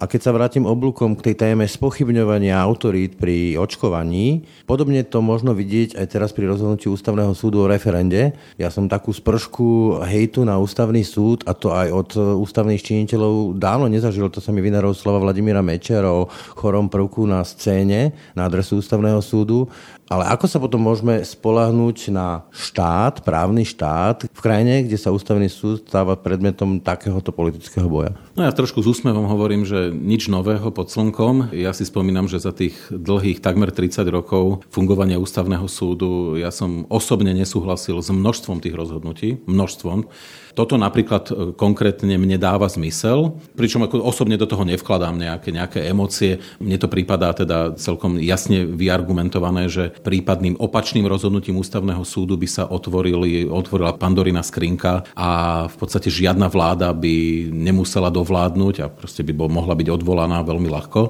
a keď sa vrátim oblúkom k tej téme spochybňovania autorít pri očkovaní, podobne to možno vidieť aj teraz pri rozhodnutí ústavného súdu o referende. Ja som takú spršku hejtu na ústavný súd, a to aj od ústavných činiteľov dávno nezažil. To sa mi vynarol slova Vladimíra Mečera o chorom prvku na scéne na adresu ústavného súdu. Ale ako sa potom môžeme spolahnúť na štát, právny štát v krajine, kde sa ústavný súd stáva predmetom takéhoto politického boja? No ja trošku s úsmevom hovorím, že nič nového pod slnkom. Ja si spomínam, že za tých dlhých takmer 30 rokov fungovania ústavného súdu ja som osobne nesúhlasil s množstvom tých rozhodnutí, množstvom. Toto napríklad e, konkrétne mne dáva zmysel, pričom ako osobne do toho nevkladám nejaké, nejaké emócie. Mne to prípadá teda celkom jasne vyargumentované, že prípadným opačným rozhodnutím ústavného súdu by sa otvorili, otvorila pandorina skrinka a v podstate žiadna vláda by nemusela dovládnuť a proste by bol, mohla byť odvolaná veľmi ľahko.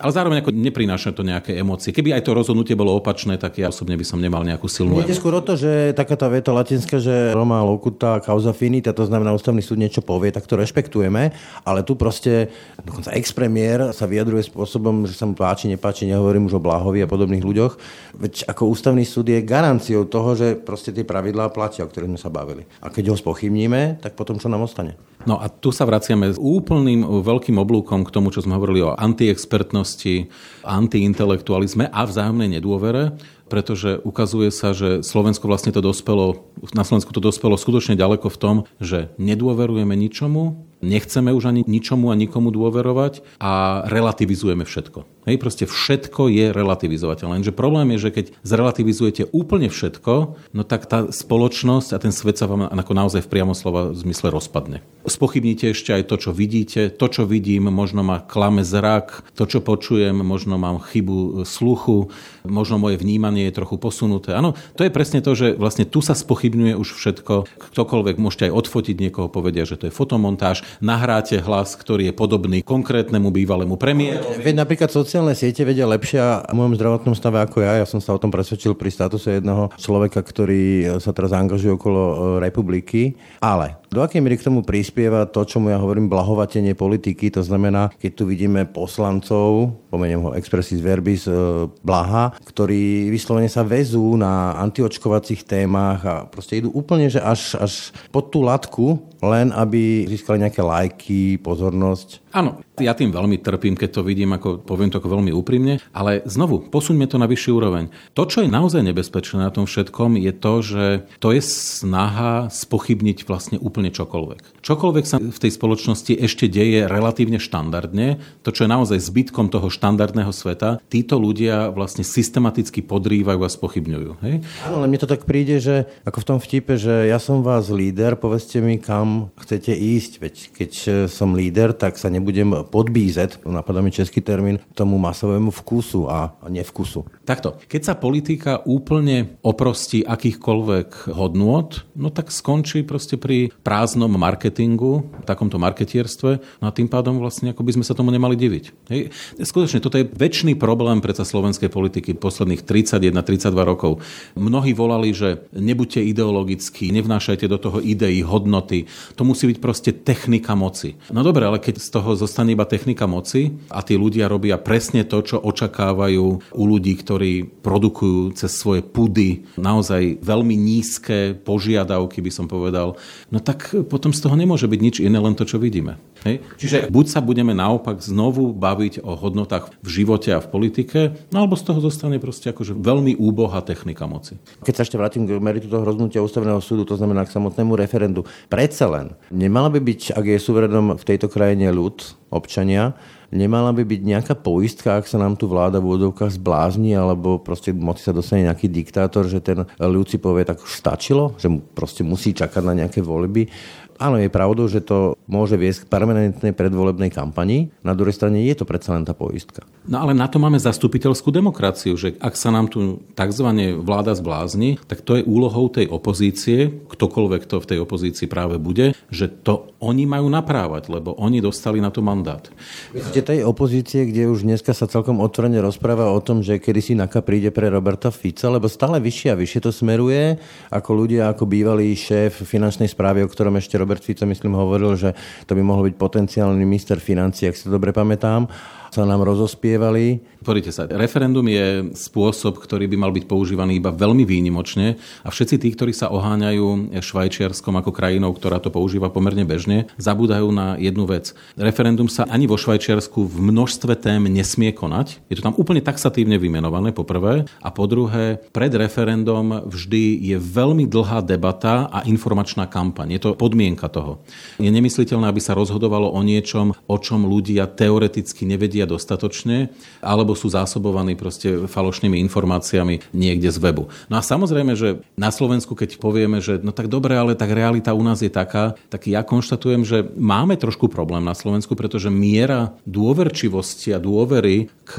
Ale zároveň ako neprináša to nejaké emócie. Keby aj to rozhodnutie bolo opačné, tak ja osobne by som nemal nejakú silnú Viete skôr o to, že taká tá veta latinská, že Roma locuta causa finita, to znamená ústavný súd niečo povie, tak to rešpektujeme, ale tu proste dokonca expremiér sa vyjadruje spôsobom, že sa mu páči, nepáči, nehovorím už o Bláhovi a podobných ľuďoch. Veď ako ústavný súd je garanciou toho, že proste tie pravidlá platia, o ktorých sme sa bavili. A keď ho spochybníme, tak potom čo nám ostane? No a tu sa vraciame s úplným veľkým oblúkom k tomu, čo sme hovorili o antiexpertnosti, antiintelektualizme a vzájomnej nedôvere pretože ukazuje sa, že Slovensko vlastne to dospelo, na Slovensku to dospelo skutočne ďaleko v tom, že nedôverujeme ničomu, nechceme už ani ničomu a nikomu dôverovať a relativizujeme všetko. Hej, proste všetko je relativizovateľné. Lenže problém je, že keď zrelativizujete úplne všetko, no tak tá spoločnosť a ten svet sa vám ako naozaj v priamo slova zmysle rozpadne. Spochybníte ešte aj to, čo vidíte. To, čo vidím, možno ma klame zrak. To, čo počujem, možno mám chybu sluchu. Možno moje vnímanie je trochu posunuté. Áno, to je presne to, že vlastne tu sa spochybňuje už všetko. Ktokoľvek môžete aj odfotiť niekoho, povedia, že to je fotomontáž. Nahráte hlas, ktorý je podobný konkrétnemu bývalému premiérovi. Veď napríklad sociálne siete vedia lepšie o mojom zdravotnom stave ako ja. Ja som sa o tom presvedčil pri statuse jedného človeka, ktorý sa teraz angažuje okolo e, republiky. Ale do akej miery k tomu prispieva to, čo mu ja hovorím, blahovatenie politiky? To znamená, keď tu vidíme poslancov, pomeniem ho expressis verbis, e, blaha, ktorí vyslovene sa vezú na antiočkovacích témach a proste idú úplne, že až, až pod tú latku, len aby získali nejaké lajky, pozornosť. Áno, ja tým veľmi trpím, keď to vidím, ako poviem to ako veľmi úprimne, ale znovu, posuňme to na vyšší úroveň. To, čo je naozaj nebezpečné na tom všetkom, je to, že to je snaha spochybniť vlastne úplne čokoľvek. Čokoľvek sa v tej spoločnosti ešte deje relatívne štandardne, to, čo je naozaj zbytkom toho štandardného sveta, títo ľudia vlastne systematicky podrývajú a spochybňujú. Hej? Ale mne to tak príde, že ako v tom vtipe, že ja som vás líder, povedzte mi, kam chcete ísť. Veď keď som líder, tak sa nebudem podbízet, napadá mi český termín, tomu masovému vkusu a nevkusu. Takto, keď sa politika úplne oprostí akýchkoľvek hodnôt, no tak skončí proste pri prázdnom marketingu, takomto marketierstve, no a tým pádom vlastne ako by sme sa tomu nemali diviť. Hej. Skutočne, toto je väčší problém predsa slovenskej politiky posledných 31-32 rokov. Mnohí volali, že nebuďte ideologickí, nevnášajte do toho idei, hodnoty. To musí byť proste technika moci. No dobre, ale keď z toho zostane iba technika moci a tí ľudia robia presne to, čo očakávajú u ľudí, ktorí produkujú cez svoje pudy naozaj veľmi nízke požiadavky, by som povedal, no tak potom z toho nemôže byť nič iné, len to, čo vidíme. Hej? Čiže buď sa budeme naopak znovu baviť o hodnotách v živote a v politike, no alebo z toho zostane proste akože veľmi úbohá technika moci. Keď sa ešte vrátim k meritu toho rozhodnutia ústavného súdu, to znamená k samotnému referendu, predsa len nemala by byť, ak je suverenom v tejto krajine ľud, občania, nemala by byť nejaká poistka, ak sa nám tu vláda v úvodovkách zblázni, alebo proste moci sa dostane nejaký diktátor, že ten ľud si povie, tak už stačilo, že proste musí čakať na nejaké voľby. Áno, je pravdou, že to môže viesť k permanentnej predvolebnej kampani. Na druhej strane je to predsa len tá poistka. No ale na to máme zastupiteľskú demokraciu, že ak sa nám tu tzv. vláda zblázni, tak to je úlohou tej opozície, ktokoľvek to v tej opozícii práve bude, že to oni majú naprávať, lebo oni dostali na to mandát. Myslíte tej opozície, kde už dneska sa celkom otvorene rozpráva o tom, že kedy si NAKA príde pre Roberta Fica, lebo stále vyššie a vyššie to smeruje, ako ľudia, ako bývalý šéf finančnej správy, o ktorom ešte Robert Fico, myslím, hovoril, že to by mohol byť potenciálny minister financí, ak si to dobre pamätám sa nám rozospievali. Pozrite sa, referendum je spôsob, ktorý by mal byť používaný iba veľmi výnimočne a všetci tí, ktorí sa oháňajú Švajčiarskom ako krajinou, ktorá to používa pomerne bežne, zabúdajú na jednu vec. Referendum sa ani vo Švajčiarsku v množstve tém nesmie konať. Je to tam úplne taxatívne vymenované, po prvé. A po druhé, pred referendum vždy je veľmi dlhá debata a informačná kampaň. Je to podmienka toho. Je nemysliteľné, aby sa rozhodovalo o niečom, o čom ľudia teoreticky nevedia nevedia dostatočne, alebo sú zásobovaní proste falošnými informáciami niekde z webu. No a samozrejme, že na Slovensku, keď povieme, že no tak dobre, ale tak realita u nás je taká, tak ja konštatujem, že máme trošku problém na Slovensku, pretože miera dôverčivosti a dôvery k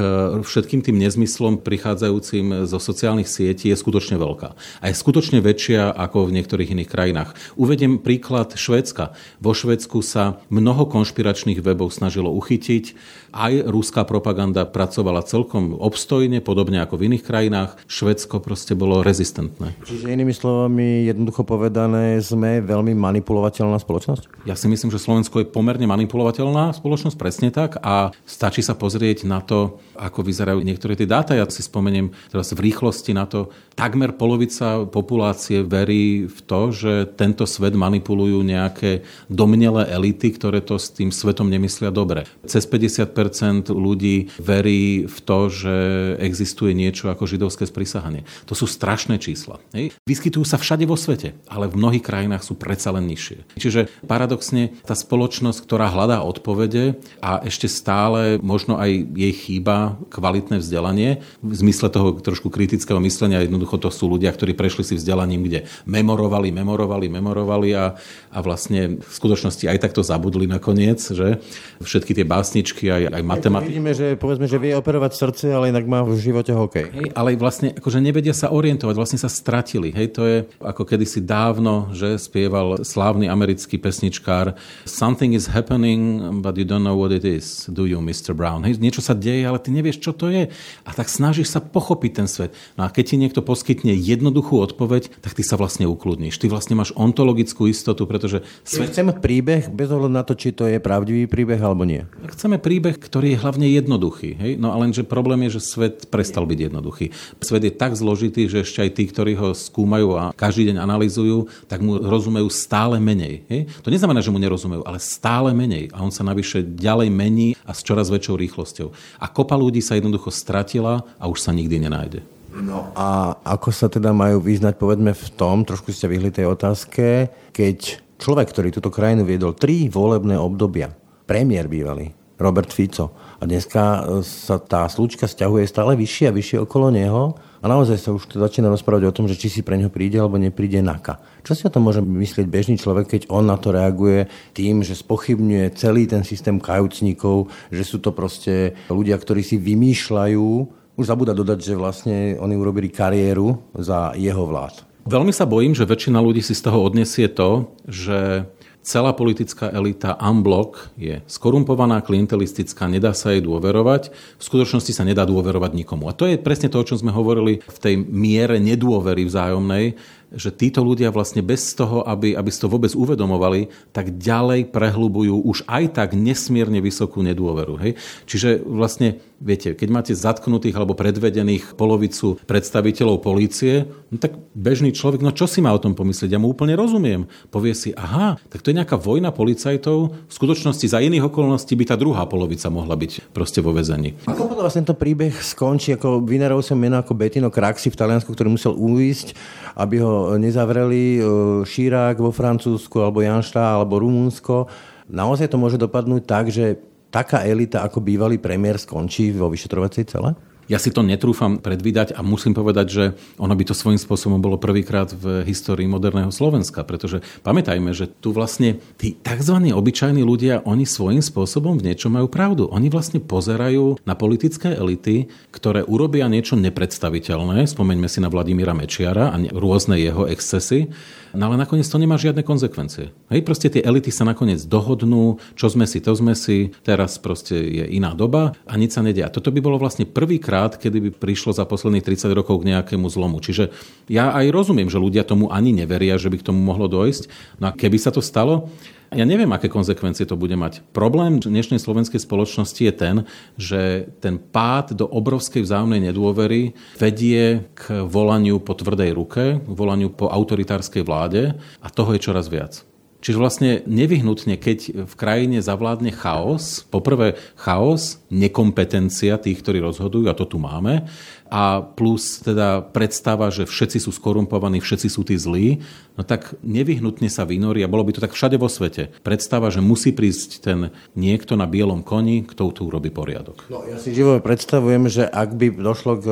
všetkým tým nezmyslom prichádzajúcim zo sociálnych sietí je skutočne veľká. A je skutočne väčšia ako v niektorých iných krajinách. Uvediem príklad Švédska. Vo Švédsku sa mnoho konšpiračných webov snažilo uchytiť. Aj ruská propaganda pracovala celkom obstojne, podobne ako v iných krajinách. Švedsko proste bolo rezistentné. Čiže inými slovami, jednoducho povedané, sme veľmi manipulovateľná spoločnosť? Ja si myslím, že Slovensko je pomerne manipulovateľná spoločnosť, presne tak. A stačí sa pozrieť na to, ako vyzerajú niektoré tie dáta. Ja si spomeniem teraz v rýchlosti na to, takmer polovica populácie verí v to, že tento svet manipulujú nejaké domnelé elity, ktoré to s tým svetom nemyslia dobre. Cez 50% ľudí verí v to, že existuje niečo ako židovské sprisahanie. To sú strašné čísla. Hej? Vyskytujú sa všade vo svete, ale v mnohých krajinách sú predsa len nižšie. Čiže paradoxne tá spoločnosť, ktorá hľadá odpovede a ešte stále možno aj jej chýba kvalitné vzdelanie, v zmysle toho trošku kritického myslenia, jednoducho to sú ľudia, ktorí prešli si vzdelaním, kde memorovali, memorovali, memorovali a, a vlastne v skutočnosti aj takto zabudli nakoniec, že všetky tie básničky, aj, aj matematiky. Vidíme, že povedzme, že vie operovať srdce, ale inak má v živote hokej. Hej, ale vlastne akože nevedia sa orientovať, vlastne sa stratili. Hej, to je ako kedysi dávno, že spieval slávny americký pesničkár Something is happening, but you don't know what it is, do you, Mr. Brown. Hej, niečo sa deje, ale ty nevieš, čo to je. A tak snažíš sa pochopiť ten svet. No a keď ti niekto poskytne jednoduchú odpoveď, tak ty sa vlastne ukludníš. Ty vlastne máš ontologickú istotu, pretože svet... Chceme príbeh, bez ohľadu na to, či to je pravdivý príbeh alebo nie. Chceme príbeh, ktorý je hlavne jednoduchý. Hej? No a lenže problém je, že svet prestal byť jednoduchý. Svet je tak zložitý, že ešte aj tí, ktorí ho skúmajú a každý deň analizujú, tak mu rozumejú stále menej. Hej? To neznamená, že mu nerozumejú, ale stále menej. A on sa navyše ďalej mení a s čoraz väčšou rýchlosťou. A kopa ľudí sa jednoducho stratila a už sa nikdy nenájde. No a ako sa teda majú vyznať, povedzme, v tom, trošku ste vyhli tej otázke, keď človek, ktorý túto krajinu viedol tri volebné obdobia, premiér bývalý, Robert Fico, a dneska e, sa tá slučka stiahuje stále vyššie a vyššie okolo neho a naozaj sa už začína rozprávať o tom, že či si pre neho príde alebo nepríde naka. Čo si o tom môže myslieť bežný človek, keď on na to reaguje tým, že spochybňuje celý ten systém kajúcnikov, že sú to proste ľudia, ktorí si vymýšľajú už zabúda dodať, že vlastne oni urobili kariéru za jeho vlád. Veľmi sa bojím, že väčšina ľudí si z toho odniesie to, že celá politická elita unblock je skorumpovaná, klientelistická, nedá sa jej dôverovať. V skutočnosti sa nedá dôverovať nikomu. A to je presne to, o čom sme hovorili v tej miere nedôvery vzájomnej, že títo ľudia vlastne bez toho, aby, aby si to vôbec uvedomovali, tak ďalej prehlbujú už aj tak nesmierne vysokú nedôveru. Hej? Čiže vlastne, viete, keď máte zatknutých alebo predvedených polovicu predstaviteľov polície, no tak bežný človek, no čo si má o tom pomyslieť? Ja mu úplne rozumiem. Povie si, aha, tak to je nejaká vojna policajtov, v skutočnosti za iných okolností by tá druhá polovica mohla byť proste vo vezení. Ako potom vlastne to príbeh skončí, ako vynaral som meno ako Betino Kraxi v Taliansku, ktorý musel uísť, aby ho nezavreli e, Šírák vo Francúzsku, alebo Janštá, alebo Rumunsko. Naozaj to môže dopadnúť tak, že taká elita ako bývalý premiér skončí vo vyšetrovacej cele? Ja si to netrúfam predvídať a musím povedať, že ono by to svojím spôsobom bolo prvýkrát v histórii moderného Slovenska, pretože pamätajme, že tu vlastne tí tzv. obyčajní ľudia, oni svojím spôsobom v niečom majú pravdu. Oni vlastne pozerajú na politické elity, ktoré urobia niečo nepredstaviteľné, spomeňme si na Vladimíra Mečiara a rôzne jeho excesy, No ale nakoniec to nemá žiadne konsekvencie. Hej, proste tie elity sa nakoniec dohodnú, čo sme si, to sme si, teraz proste je iná doba a nič sa nedia. Toto by bolo vlastne prvýkrát, kedy by prišlo za posledných 30 rokov k nejakému zlomu. Čiže ja aj rozumiem, že ľudia tomu ani neveria, že by k tomu mohlo dojsť. No a keby sa to stalo, ja neviem, aké konsekvencie to bude mať. Problém dnešnej slovenskej spoločnosti je ten, že ten pád do obrovskej vzájomnej nedôvery vedie k volaniu po tvrdej ruke, volaniu po autoritárskej vláde a toho je čoraz viac. Čiže vlastne nevyhnutne, keď v krajine zavládne chaos, poprvé chaos, nekompetencia tých, ktorí rozhodujú, a to tu máme, a plus teda predstava, že všetci sú skorumpovaní, všetci sú tí zlí, no tak nevyhnutne sa vynorí a bolo by to tak všade vo svete. Predstava, že musí prísť ten niekto na bielom koni, kto tu urobí poriadok. No, ja si živo predstavujem, že ak by došlo k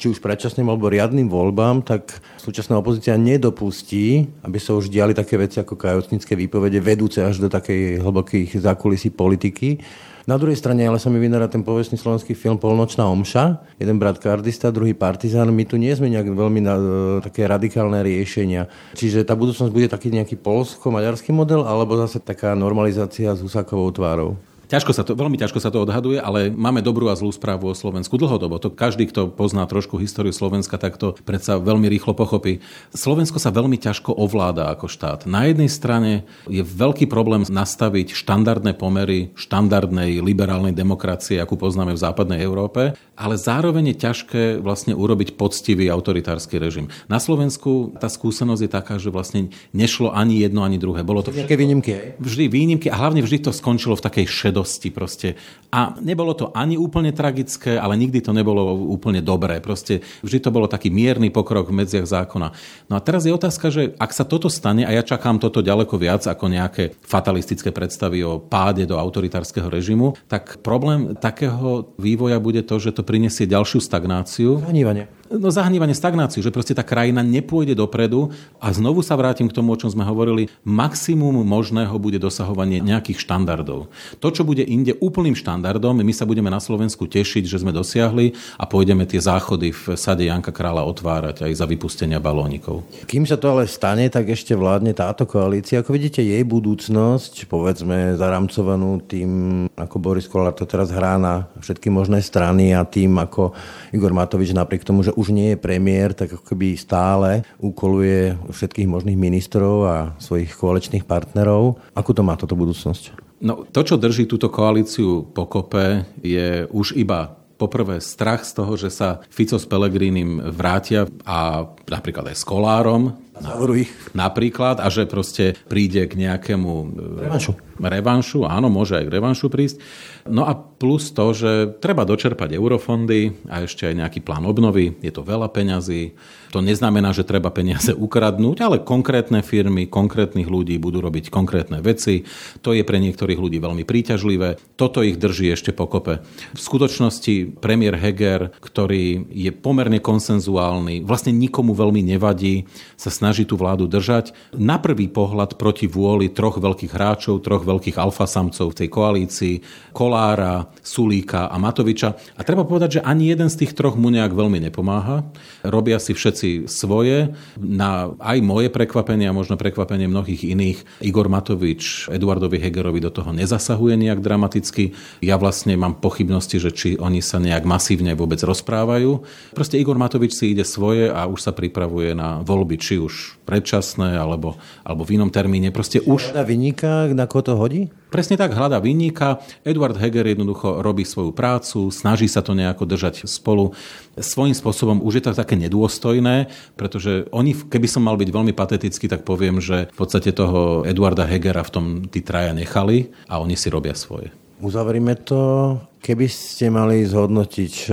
či už predčasným alebo riadnym voľbám, tak súčasná opozícia nedopustí, aby sa už diali také veci ako kajocnické výpovede vedúce až do takej hlbokých zákulisí politiky. Na druhej strane ale sa mi vynára ten povestný slovenský film Polnočná omša. Jeden brat kardista, druhý partizán. My tu nie sme nejak veľmi na e, také radikálne riešenia. Čiže tá budúcnosť bude taký nejaký polsko-maďarský model alebo zase taká normalizácia s husákovou tvárou? Ťažko sa to, veľmi ťažko sa to odhaduje, ale máme dobrú a zlú správu o Slovensku dlhodobo. To každý, kto pozná trošku históriu Slovenska, tak to predsa veľmi rýchlo pochopí. Slovensko sa veľmi ťažko ovláda ako štát. Na jednej strane je veľký problém nastaviť štandardné pomery štandardnej liberálnej demokracie, akú poznáme v západnej Európe, ale zároveň je ťažké vlastne urobiť poctivý autoritársky režim. Na Slovensku tá skúsenosť je taká, že vlastne nešlo ani jedno, ani druhé. Bolo to všetko, výnimky. Vždy výnimky a hlavne vždy to skončilo v takej šedosti proste. A nebolo to ani úplne tragické, ale nikdy to nebolo úplne dobré. Proste vždy to bolo taký mierny pokrok v medziach zákona. No a teraz je otázka, že ak sa toto stane, a ja čakám toto ďaleko viac ako nejaké fatalistické predstavy o páde do autoritárskeho režimu, tak problém takého vývoja bude to, že to prinesie ďalšiu stagnáciu. Zahnívanie no, zahnívanie, stagnáciu, že proste tá krajina nepôjde dopredu a znovu sa vrátim k tomu, o čom sme hovorili, maximum možného bude dosahovanie nejakých štandardov. To, čo bude inde úplným štandardom, my sa budeme na Slovensku tešiť, že sme dosiahli a pôjdeme tie záchody v sade Janka Krála otvárať aj za vypustenia balónikov. Kým sa to ale stane, tak ešte vládne táto koalícia. Ako vidíte, jej budúcnosť, povedzme, zaramcovanú tým, ako Boris Kolár to teraz hrá na všetky možné strany a tým, ako Igor Matovič napriek tomu, že už nie je premiér, tak ako keby stále úkoluje všetkých možných ministrov a svojich koaličných partnerov. Ako to má toto budúcnosť? No, to, čo drží túto koalíciu pokope, je už iba poprvé strach z toho, že sa Fico s Pelegrínim vrátia a napríklad aj s Kolárom. Zavoruj. Napríklad a že proste príde k nejakému revanšu. Revanšu. Áno, môže aj k revanšu prísť. No a plus to, že treba dočerpať eurofondy a ešte aj nejaký plán obnovy. Je to veľa peňazí. To neznamená, že treba peniaze ukradnúť, ale konkrétne firmy, konkrétnych ľudí budú robiť konkrétne veci. To je pre niektorých ľudí veľmi príťažlivé. Toto ich drží ešte pokope. V skutočnosti premiér Heger, ktorý je pomerne konsenzuálny, vlastne nikomu veľmi nevadí, sa snaží tú vládu držať. Na prvý pohľad proti vôli troch veľkých hráčov, troch veľkých alfasamcov v tej koalícii, Kolára, Sulíka a Matoviča. A treba povedať, že ani jeden z tých troch mu nejak veľmi nepomáha. Robia si všetci svoje. Na aj moje prekvapenie a možno prekvapenie mnohých iných Igor Matovič Eduardovi Hegerovi do toho nezasahuje nejak dramaticky. Ja vlastne mám pochybnosti, že či oni sa nejak masívne vôbec rozprávajú. Proste Igor Matovič si ide svoje a už sa pripravuje na voľby, či už predčasné alebo, alebo v inom termíne. Proste už... Vyniká, na koho to hodí? Presne tak, hľadá vinníka. Eduard Heger jednoducho robí svoju prácu, snaží sa to nejako držať spolu. Svojím spôsobom už je to také nedôstojné, pretože oni, keby som mal byť veľmi patetický, tak poviem, že v podstate toho Eduarda Hegera v tom tí traja nechali a oni si robia svoje. Uzavrime to. Keby ste mali zhodnotiť e,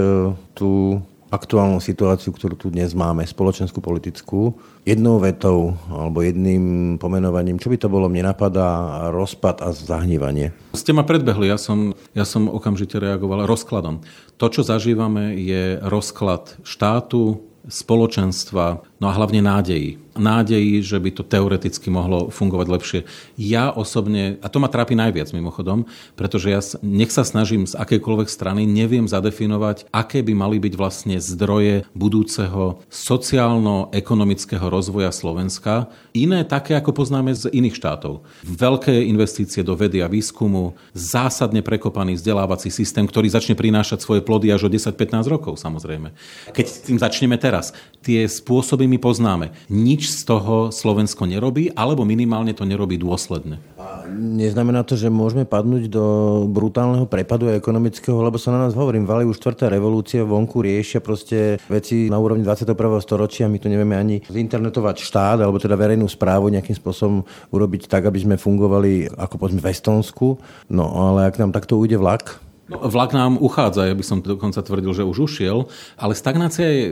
tú aktuálnu situáciu, ktorú tu dnes máme, spoločenskú, politickú, jednou vetou alebo jedným pomenovaním, čo by to bolo, mne napadá rozpad a zahnívanie. Ste ma predbehli, ja som, ja som okamžite reagoval rozkladom. To, čo zažívame, je rozklad štátu, spoločenstva, no a hlavne nádejí nádeji, že by to teoreticky mohlo fungovať lepšie. Ja osobne, a to ma trápi najviac mimochodom, pretože ja nech sa snažím z akejkoľvek strany, neviem zadefinovať, aké by mali byť vlastne zdroje budúceho sociálno-ekonomického rozvoja Slovenska, iné také, ako poznáme z iných štátov. Veľké investície do vedy a výskumu, zásadne prekopaný vzdelávací systém, ktorý začne prinášať svoje plody až o 10-15 rokov, samozrejme. Keď tým začneme teraz, tie spôsoby my poznáme. Nič z toho Slovensko nerobí, alebo minimálne to nerobí dôsledne. Neznamená to, že môžeme padnúť do brutálneho prepadu ekonomického, lebo sa na nás hovorím, vali už štvrtá revolúcia, vonku riešia proste veci na úrovni 21. storočia, my tu nevieme ani zinternetovať štát, alebo teda verejnú správu nejakým spôsobom urobiť tak, aby sme fungovali ako povedzme v Estonsku. No ale ak nám takto ujde vlak, vlak nám uchádza, ja by som dokonca tvrdil, že už ušiel, ale stagnácia je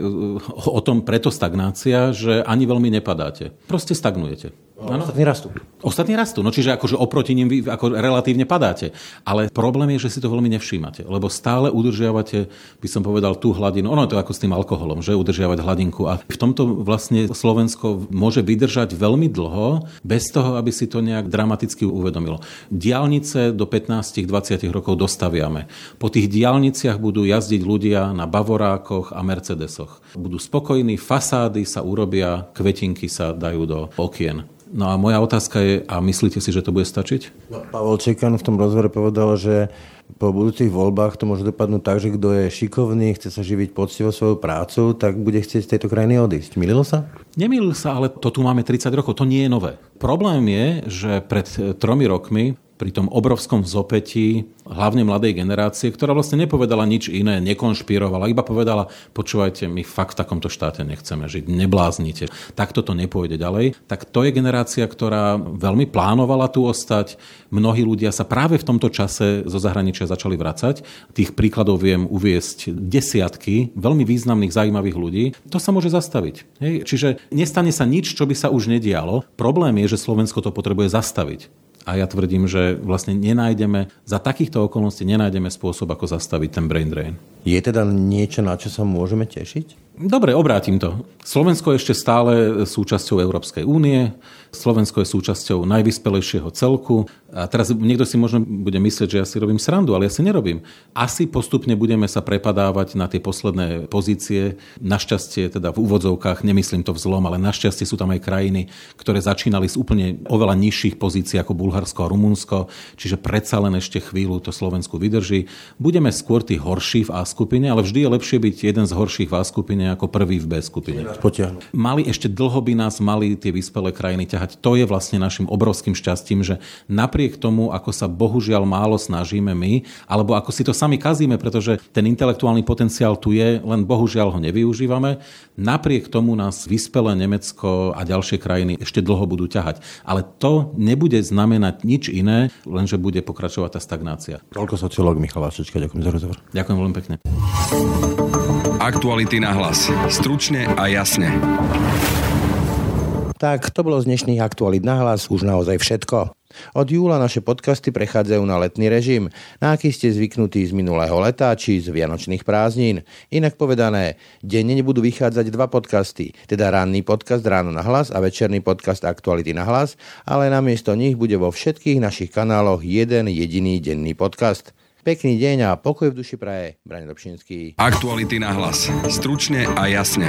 o tom preto stagnácia, že ani veľmi nepadáte. Proste stagnujete. Ano? Ostatní rastú. Ostatní rastú, no čiže akože oproti nim vy ako relatívne padáte. Ale problém je, že si to veľmi nevšímate, lebo stále udržiavate, by som povedal, tú hladinu. Ono je to ako s tým alkoholom, že udržiavať hladinku. A v tomto vlastne Slovensko môže vydržať veľmi dlho, bez toho, aby si to nejak dramaticky uvedomilo. Diálnice do 15-20 rokov dostaviame. Po tých diálniciach budú jazdiť ľudia na Bavorákoch a Mercedesoch. Budú spokojní, fasády sa urobia, kvetinky sa dajú do okien. No a moja otázka je, a myslíte si, že to bude stačiť? No, Pavel Čekan v tom rozhovore povedal, že po budúcich voľbách to môže dopadnúť tak, že kto je šikovný, chce sa živiť poctivo svojou prácu, tak bude chcieť z tejto krajiny odísť. Mililo sa? Nemýlil sa, ale to tu máme 30 rokov, to nie je nové. Problém je, že pred tromi rokmi pri tom obrovskom vzopätí hlavne mladej generácie, ktorá vlastne nepovedala nič iné, nekonšpirovala, iba povedala, počúvajte, my fakt v takomto štáte nechceme žiť, nebláznite, takto to nepôjde ďalej. Tak to je generácia, ktorá veľmi plánovala tu ostať. Mnohí ľudia sa práve v tomto čase zo zahraničia začali vracať. Tých príkladov viem uviesť desiatky veľmi významných, zaujímavých ľudí. To sa môže zastaviť. Hej? Čiže nestane sa nič, čo by sa už nedialo. Problém je, že Slovensko to potrebuje zastaviť. A ja tvrdím, že vlastne nenájdeme, za takýchto okolností nenájdeme spôsob, ako zastaviť ten brain drain. Je teda niečo, na čo sa môžeme tešiť? Dobre, obrátim to. Slovensko je ešte stále súčasťou Európskej únie, Slovensko je súčasťou najvyspelejšieho celku. A teraz niekto si možno bude myslieť, že ja si robím srandu, ale ja si nerobím. Asi postupne budeme sa prepadávať na tie posledné pozície. Našťastie, teda v úvodzovkách, nemyslím to vzlom, ale našťastie sú tam aj krajiny, ktoré začínali z úplne oveľa nižších pozícií ako Bulharsko a Rumunsko, čiže predsa len ešte chvíľu to Slovensku vydrží. Budeme skôr tí horší v A skupine, ale vždy je lepšie byť jeden z horších v A skupine ako prvý v B skupine. Mali ešte dlho by nás mali tie vyspelé krajiny ťahať. To je vlastne našim obrovským šťastím, že napriek tomu, ako sa bohužiaľ málo snažíme my, alebo ako si to sami kazíme, pretože ten intelektuálny potenciál tu je, len bohužiaľ ho nevyužívame, napriek tomu nás vyspelé Nemecko a ďalšie krajiny ešte dlho budú ťahať. Ale to nebude znamenať nič iné, len že bude pokračovať tá stagnácia. Toľko sociológ Michal Vašečka, ďakujem za rozhovor. Ďakujem veľmi pekne. Aktuality na hlas. Stručne a jasne. Tak, to bolo z dnešných aktualit na hlas už naozaj všetko. Od júla naše podcasty prechádzajú na letný režim, na aký ste zvyknutí z minulého leta či z vianočných prázdnin. Inak povedané, denne nebudú vychádzať dva podcasty, teda ranný podcast Ráno na hlas a večerný podcast Aktuality na hlas, ale namiesto nich bude vo všetkých našich kanáloch jeden jediný denný podcast. Pekný deň a pokoj v duši praje. Brane Dobšinský. Aktuality na hlas. Stručne a jasne.